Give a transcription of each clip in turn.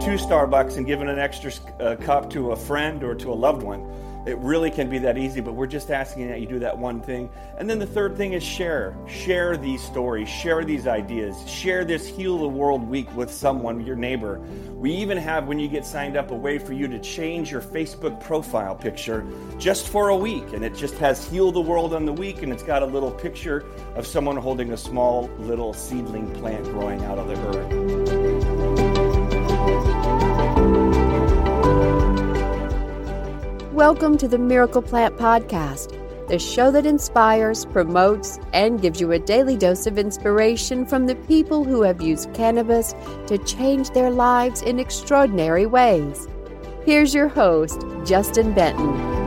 going to Starbucks and giving an extra uh, cup to a friend or to a loved one. It really can be that easy, but we're just asking that you do that one thing. And then the third thing is share. Share these stories, share these ideas, share this Heal the World week with someone, your neighbor. We even have, when you get signed up, a way for you to change your Facebook profile picture just for a week. And it just has Heal the World on the week, and it's got a little picture of someone holding a small little seedling plant growing out of the earth. Welcome to the Miracle Plant Podcast, the show that inspires, promotes, and gives you a daily dose of inspiration from the people who have used cannabis to change their lives in extraordinary ways. Here's your host, Justin Benton.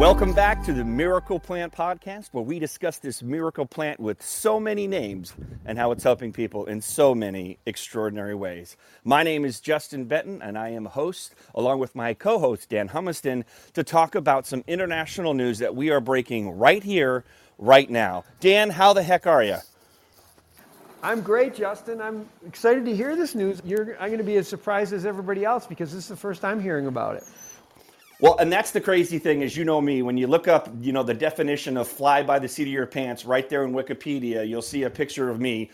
Welcome back to the Miracle Plant Podcast, where we discuss this miracle plant with so many names and how it's helping people in so many extraordinary ways. My name is Justin Benton, and I am host, along with my co host, Dan Humiston, to talk about some international news that we are breaking right here, right now. Dan, how the heck are you? I'm great, Justin. I'm excited to hear this news. You're, I'm going to be as surprised as everybody else because this is the first I'm hearing about it. Well, and that's the crazy thing is, you know me, when you look up, you know, the definition of fly by the seat of your pants right there in Wikipedia, you'll see a picture of me.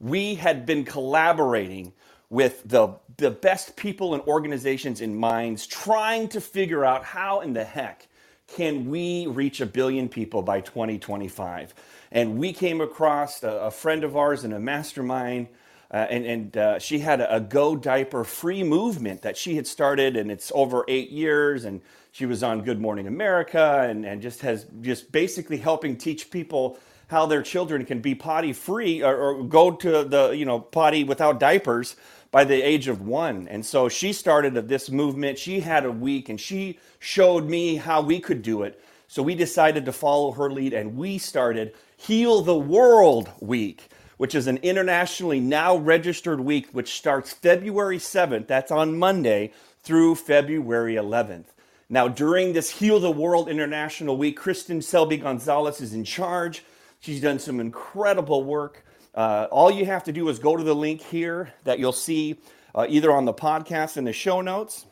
We had been collaborating with the, the best people and organizations in minds trying to figure out how in the heck can we reach a billion people by 2025. And we came across a, a friend of ours in a mastermind uh, and, and uh, she had a, a, Go Diaper free movement that she had started, and it's over eight years. And she was on Good Morning America, and, and just has just basically helping teach people how their children can be potty free or, or go to the you know potty without diapers by the age of one. And so she started this movement. She had a week, and she showed me how we could do it. So we decided to follow her lead, and we started Heal the World Week which is an internationally now registered week, which starts February 7th, that's on Monday, through February 11th. Now, during this Heal the World International Week, Kristen Selby Gonzalez is in charge. She's done some incredible work. Uh, all you have to do is go to the link here that you'll see uh, either on the podcast in the show notes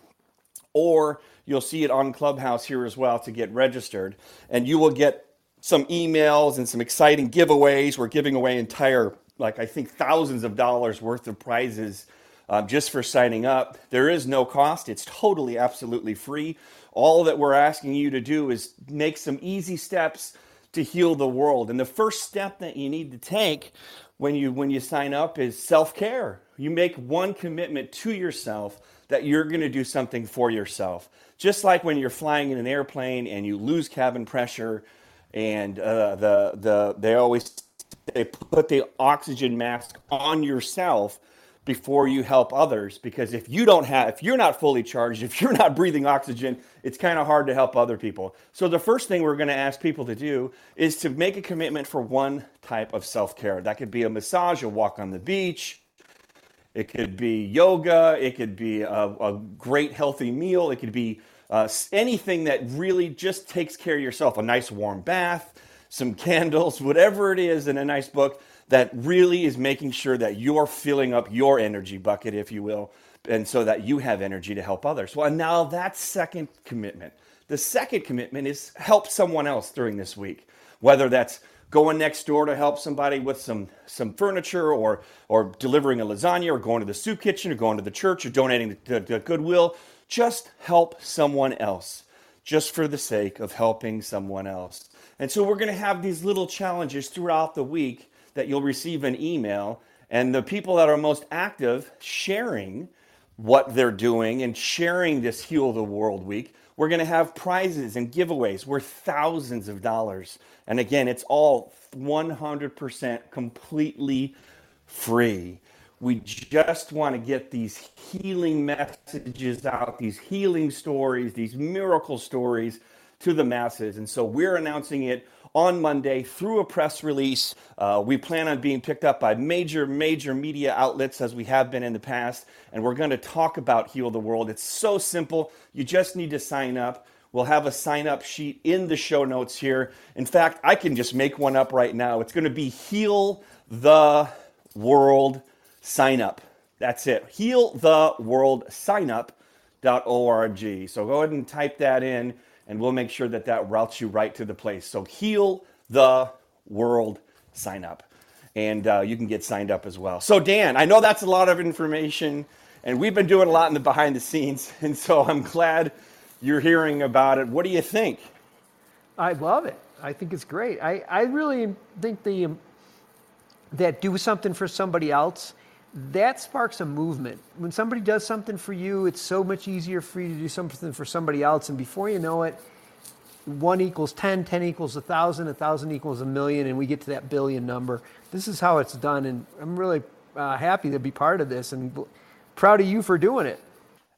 or you'll see it on Clubhouse here as well to get registered. And you will get some emails and some exciting giveaways. We're giving away entire, like I think, thousands of dollars worth of prizes um, just for signing up. There is no cost, it's totally, absolutely free. All that we're asking you to do is make some easy steps to heal the world. And the first step that you need to take when you when you sign up is self-care. You make one commitment to yourself that you're going to do something for yourself. Just like when you're flying in an airplane and you lose cabin pressure, and uh, the the they always they put the oxygen mask on yourself before you help others. Because if you don't have if you're not fully charged if you're not breathing oxygen it's kind of hard to help other people. So the first thing we're going to ask people to do is to make a commitment for one type of self-care. That could be a massage a walk on the beach. It could be yoga. It could be a, a great healthy meal. It could be uh, anything that really just takes care of yourself a nice warm bath, some candles, whatever it is in a nice book that really is making sure that you're filling up your energy bucket, if you will, and so that you have energy to help others. Well, now that's second commitment. The second commitment is help someone else during this week, whether that's going next door to help somebody with some some furniture or or delivering a lasagna or going to the soup kitchen or going to the church or donating to, to goodwill just help someone else, just for the sake of helping someone else. And so we're going to have these little challenges throughout the week that you'll receive an email, and the people that are most active sharing what they're doing and sharing this Heal the World week. We're going to have prizes and giveaways worth thousands of dollars. And again, it's all 100% completely free. We just want to get these healing messages out, these healing stories, these miracle stories to the masses. And so we're announcing it on Monday through a press release. Uh, we plan on being picked up by major, major media outlets as we have been in the past. And we're going to talk about Heal the World. It's so simple. You just need to sign up. We'll have a sign up sheet in the show notes here. In fact, I can just make one up right now. It's going to be Heal the World sign up. That's it. Heal the world sign healtheworldsignup.org. So go ahead and type that in, and we'll make sure that that routes you right to the place. So heal the world sign up, and uh, you can get signed up as well. So Dan, I know that's a lot of information, and we've been doing a lot in the behind the scenes, and so I'm glad you're hearing about it. What do you think? I love it. I think it's great. I, I really think the um, that do something for somebody else that sparks a movement. When somebody does something for you, it's so much easier for you to do something for somebody else. And before you know it, one equals 10, 10 equals a 1,000, a 1,000 equals a million, and we get to that billion number. This is how it's done. And I'm really uh, happy to be part of this and proud of you for doing it.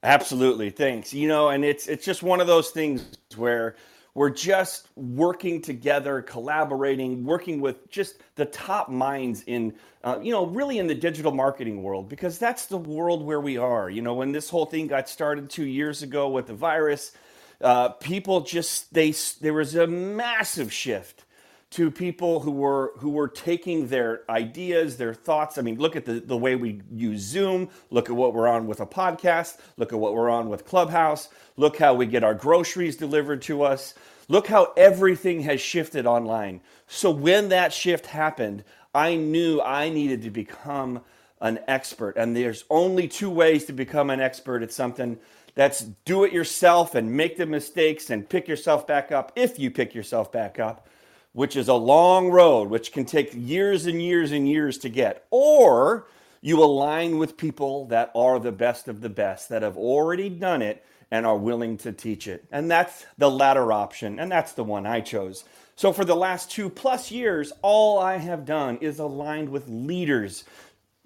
Absolutely. Thanks. You know, and it's it's just one of those things where we're just working together, collaborating, working with just the top minds in, uh, you know, really in the digital marketing world, because that's the world where we are. You know, when this whole thing got started two years ago with the virus, uh, people just they there was a massive shift to people who were who were taking their ideas, their thoughts. I mean, look at the, the way we use Zoom, look at what we're on with a podcast, look at what we're on with Clubhouse, look how we get our groceries delivered to us. Look how everything has shifted online. So when that shift happened, I knew I needed to become an expert. And there's only two ways to become an expert at something. That's do it yourself and make the mistakes and pick yourself back up if you pick yourself back up which is a long road, which can take years and years and years to get. Or you align with people that are the best of the best, that have already done it and are willing to teach it. And that's the latter option, and that's the one I chose. So for the last two plus years, all I have done is aligned with leaders,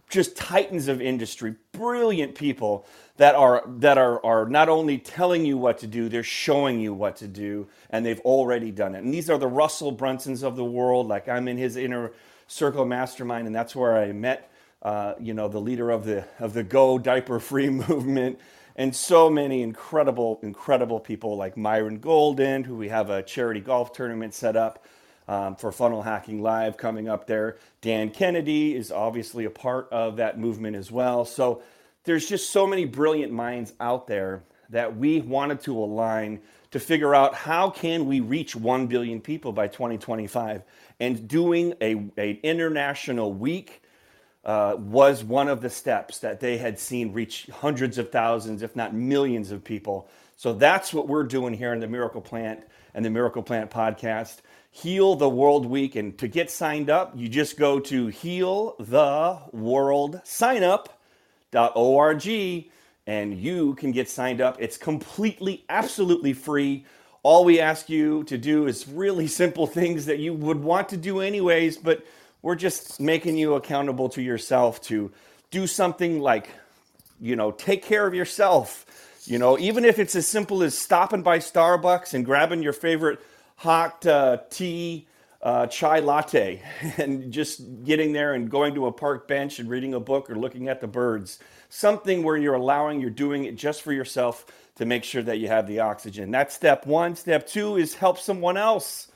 just titans of industry, brilliant people that are that are are not only telling you what to do, they're showing you what to do, and they've already done it. And these are the Russell Brunsons of the world. Like I'm in his inner circle mastermind, and that's where I met, uh, you know, the leader of the of the Go Diaper Free movement, and so many incredible incredible people like Myron Golden, who we have a charity golf tournament set up. Um, for Funnel Hacking Live coming up there. Dan Kennedy is obviously a part of that movement as well. So there's just so many brilliant minds out there that we wanted to align to figure out how can we reach 1 billion people by 2025 and doing a, a international week uh, was one of the steps that they had seen reach hundreds of thousands if not millions of people so that's what we're doing here in the miracle plant and the miracle plant podcast heal the world week and to get signed up you just go to heal the world sign up org and you can get signed up. It's completely, absolutely free. All we ask you to do is really simple things that you would want to do anyways, but we're just making you accountable to yourself to do something like, you know, take care of yourself. You know, even if it's as simple as stopping by Starbucks and grabbing your favorite hot uh, tea uh, chai latte and just getting there and going to a park bench and reading a book or looking at the birds. Something where you're allowing, you're doing it just for yourself to make sure that you have the oxygen. That's step one. Step two is help someone else.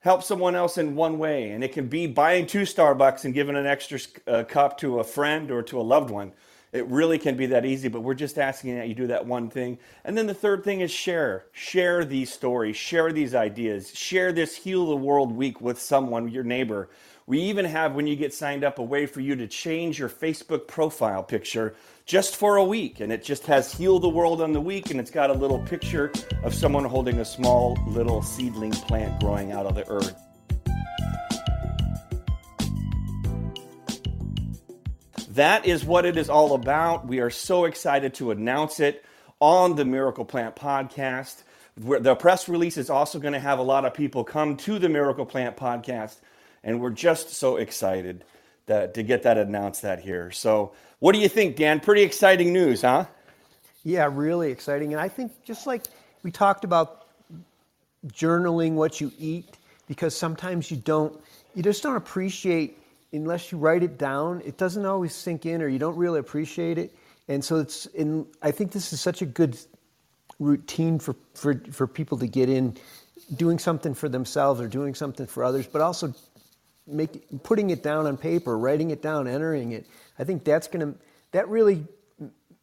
Help someone else in one way. And it can be buying two Starbucks and giving an extra uh, cup to a friend or to a loved one. It really can be that easy, but we're just asking that you do that one thing. And then the third thing is share. Share these stories, share these ideas, share this Heal the World week with someone, your neighbor. We even have, when you get signed up, a way for you to change your Facebook profile picture just for a week. And it just has Heal the World on the week, and it's got a little picture of someone holding a small little seedling plant growing out of the earth. That is what it is all about. We are so excited to announce it on the Miracle Plant podcast. The press release is also going to have a lot of people come to the Miracle Plant podcast, and we're just so excited that, to get that announced that here. So, what do you think, Dan? Pretty exciting news, huh? Yeah, really exciting. And I think just like we talked about journaling what you eat, because sometimes you don't, you just don't appreciate unless you write it down, it doesn't always sink in or you don't really appreciate it. And so it's in, I think this is such a good routine for, for, for people to get in doing something for themselves or doing something for others, but also make, putting it down on paper, writing it down, entering it. I think that's going to that really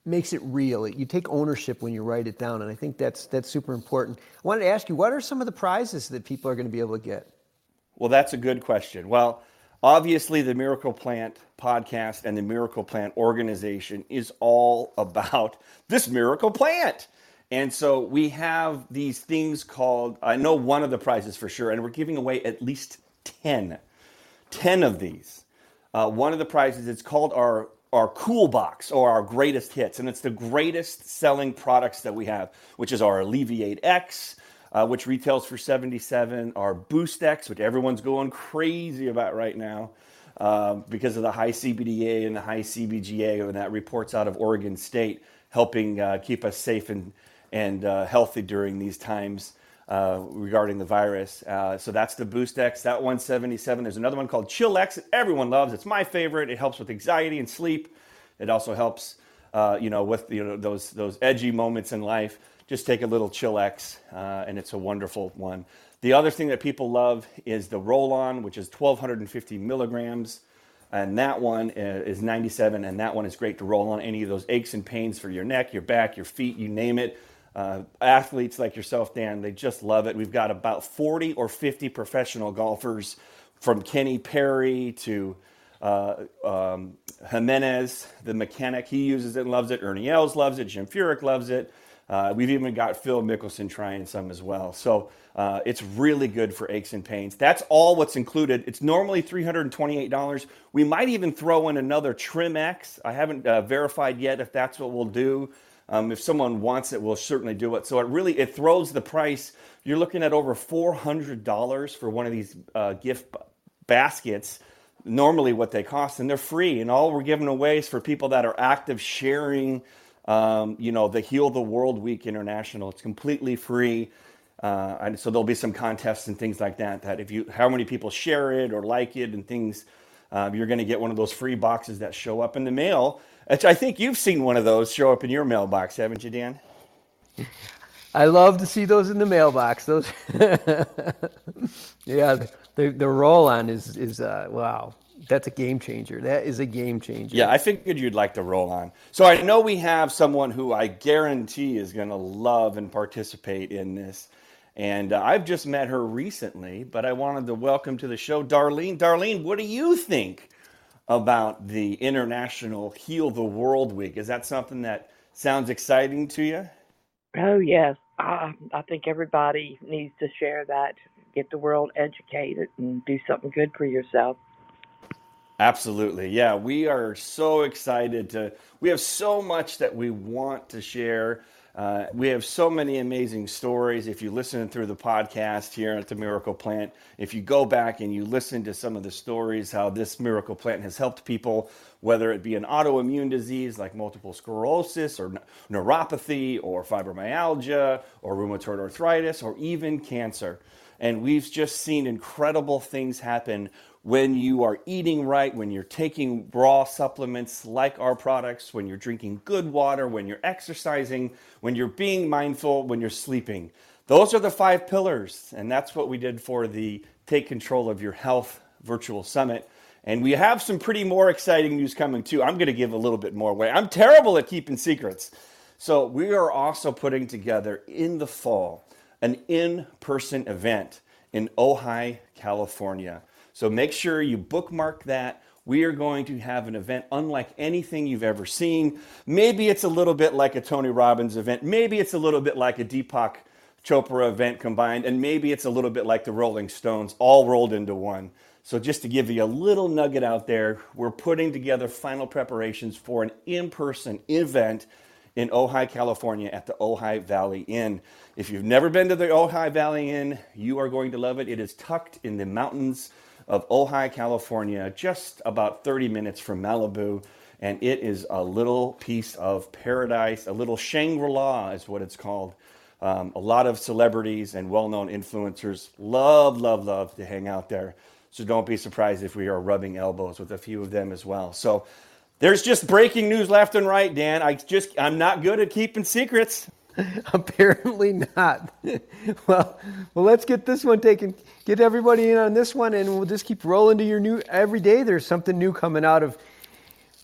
makes it real. You take ownership when you write it down, and I think that's that's super important. I wanted to ask you, what are some of the prizes that people are going to be able to get? Well, that's a good question. Well, obviously, the Miracle Plant podcast and the Miracle Plant organization is all about this miracle plant. And so we have these things called, I know one of the prizes for sure, and we're giving away at least 10. 10 of these. Uh, one of the prizes, it's called our our cool box or our greatest hits and it's the greatest selling products that we have which is our alleviate x uh, which retails for 77 our boost x which everyone's going crazy about right now uh, because of the high cbda and the high cbga and that reports out of oregon state helping uh, keep us safe and, and uh, healthy during these times uh, regarding the virus. Uh, so that's the Boost X, that 177. There's another one called Chill X that everyone loves. It's my favorite. It helps with anxiety and sleep. It also helps, you know, with you know those those edgy moments in life. Just take a little Chill X, uh, and it's a wonderful one. The other thing that people love is the Roll On, which is 1,250 milligrams. And that one uh, is 97, and that one is great to roll on any of those aches and pains for your neck, your back, your feet, you name it uh, athletes like yourself, Dan, they just love it. We've got about 40 or 50 professional golfers from Kenny Perry to uh, um, Jimenez, the mechanic. He uses it and loves it. Ernie Els loves it. Jim Furyk loves it. Uh, we've even got Phil Mickelson trying some as well. So uh, it's really good for aches and pains. That's all what's included. It's normally $328. We might even throw in another Trim X. I haven't uh, verified yet if that's what we'll do. Um, if someone wants it, we'll certainly do it. So it really it throws the price. You're looking at over four hundred dollars for one of these uh, gift baskets. Normally, what they cost, and they're free. And all we're giving away is for people that are active sharing. Um, you know, the Heal the World Week International. It's completely free. Uh, and so there'll be some contests and things like that. That if you, how many people share it or like it and things, uh, you're going to get one of those free boxes that show up in the mail I think you've seen one of those show up in your mailbox, haven't you, Dan? I love to see those in the mailbox. Those, yeah, the the roll on is is uh, wow. That's a game changer. That is a game changer. Yeah, I figured you'd like to roll on. So I know we have someone who I guarantee is going to love and participate in this. And uh, I've just met her recently, but I wanted to welcome to the show Darlene. Darlene, what do you think about the International Heal the World Week. Is that something that sounds exciting to you? Oh, yes. I, I think everybody needs to share that, get the world educated, and do something good for yourself. Absolutely. Yeah, we are so excited to, we have so much that we want to share. Uh, we have so many amazing stories. If you listen through the podcast here at the Miracle Plant, if you go back and you listen to some of the stories, how this Miracle Plant has helped people, whether it be an autoimmune disease like multiple sclerosis or neuropathy or fibromyalgia or rheumatoid arthritis or even cancer. And we've just seen incredible things happen when you are eating right, when you're taking raw supplements like our products, when you're drinking good water, when you're exercising, when you're being mindful, when you're sleeping. Those are the five pillars, and that's what we did for the Take Control of Your Health virtual summit. And we have some pretty more exciting news coming too. I'm going to give a little bit more away. I'm terrible at keeping secrets. So, we are also putting together in the fall an in person event in Ojai, California. So make sure you bookmark that. We are going to have an event unlike anything you've ever seen. Maybe it's a little bit like a Tony Robbins event. Maybe it's a little bit like a Deepak Chopra event combined. And maybe it's a little bit like the Rolling Stones, all rolled into one. So, just to give you a little nugget out there, we're putting together final preparations for an in person event in Ojai, California at the Ojai Valley Inn. If you've never been to the Ojai Valley Inn, you are going to love it. It is tucked in the mountains of Ojai, California, just about 30 minutes from Malibu. And it is a little piece of paradise, a little Shangri La is what it's called. Um, a lot of celebrities and well known influencers love, love, love to hang out there. So don't be surprised if we are rubbing elbows with a few of them as well. So there's just breaking news left and right, Dan. I just I'm not good at keeping secrets. Apparently not. well, well, let's get this one taken. Get everybody in on this one, and we'll just keep rolling to your new. Every day, there's something new coming out of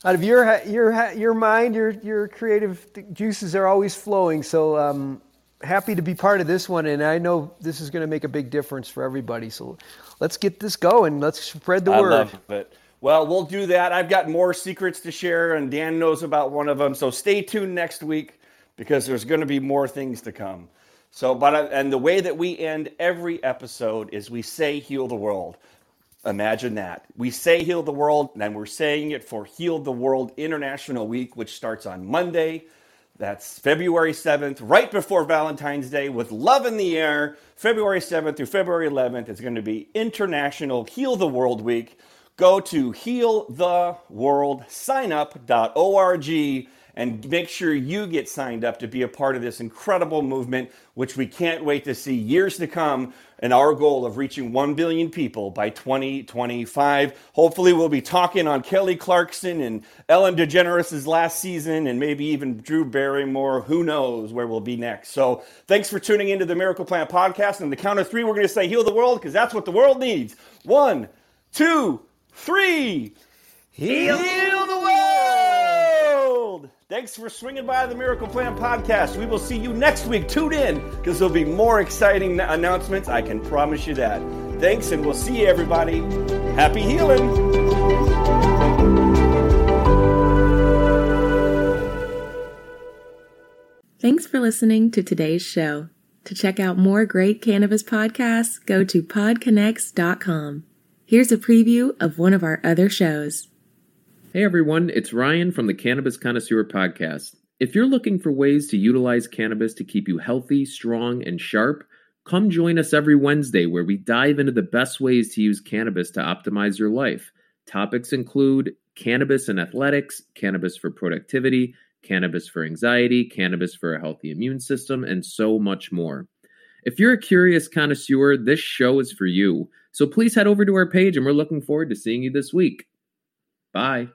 out of your your your mind, your your creative juices are always flowing. So um, happy to be part of this one, and I know this is going to make a big difference for everybody. So let's get this going. Let's spread the I word. love it. Well, we'll do that. I've got more secrets to share, and Dan knows about one of them. So stay tuned next week because there's going to be more things to come. So, but uh, and the way that we end every episode is we say "Heal the World." Imagine that. We say Heal the World, and we're saying it for Heal the World International Week, which starts on Monday. That's February 7th, right before Valentine's Day, with love in the air. February 7th through February 11th is going to be International Heal the World Week. Go to healtheworldsignup.org and make sure you get signed up to be a part of this incredible movement, which we can't wait to see years to come, and our goal of reaching 1 billion people by 2025. Hopefully, we'll be talking on Kelly Clarkson and Ellen DeGeneres' last season, and maybe even Drew Barrymore. Who knows where we'll be next? So, thanks for tuning into the Miracle Plant podcast. And the count of three, we're going to say, Heal the world, because that's what the world needs. One, two, three. Heal, Heal the world! Thanks for swinging by the Miracle Plant podcast. We will see you next week. Tune in because there'll be more exciting announcements. I can promise you that. Thanks, and we'll see you, everybody. Happy healing. Thanks for listening to today's show. To check out more great cannabis podcasts, go to podconnects.com. Here's a preview of one of our other shows. Hey everyone, it's Ryan from the Cannabis Connoisseur Podcast. If you're looking for ways to utilize cannabis to keep you healthy, strong, and sharp, come join us every Wednesday where we dive into the best ways to use cannabis to optimize your life. Topics include cannabis and athletics, cannabis for productivity, cannabis for anxiety, cannabis for a healthy immune system, and so much more. If you're a curious connoisseur, this show is for you. So please head over to our page and we're looking forward to seeing you this week. Bye.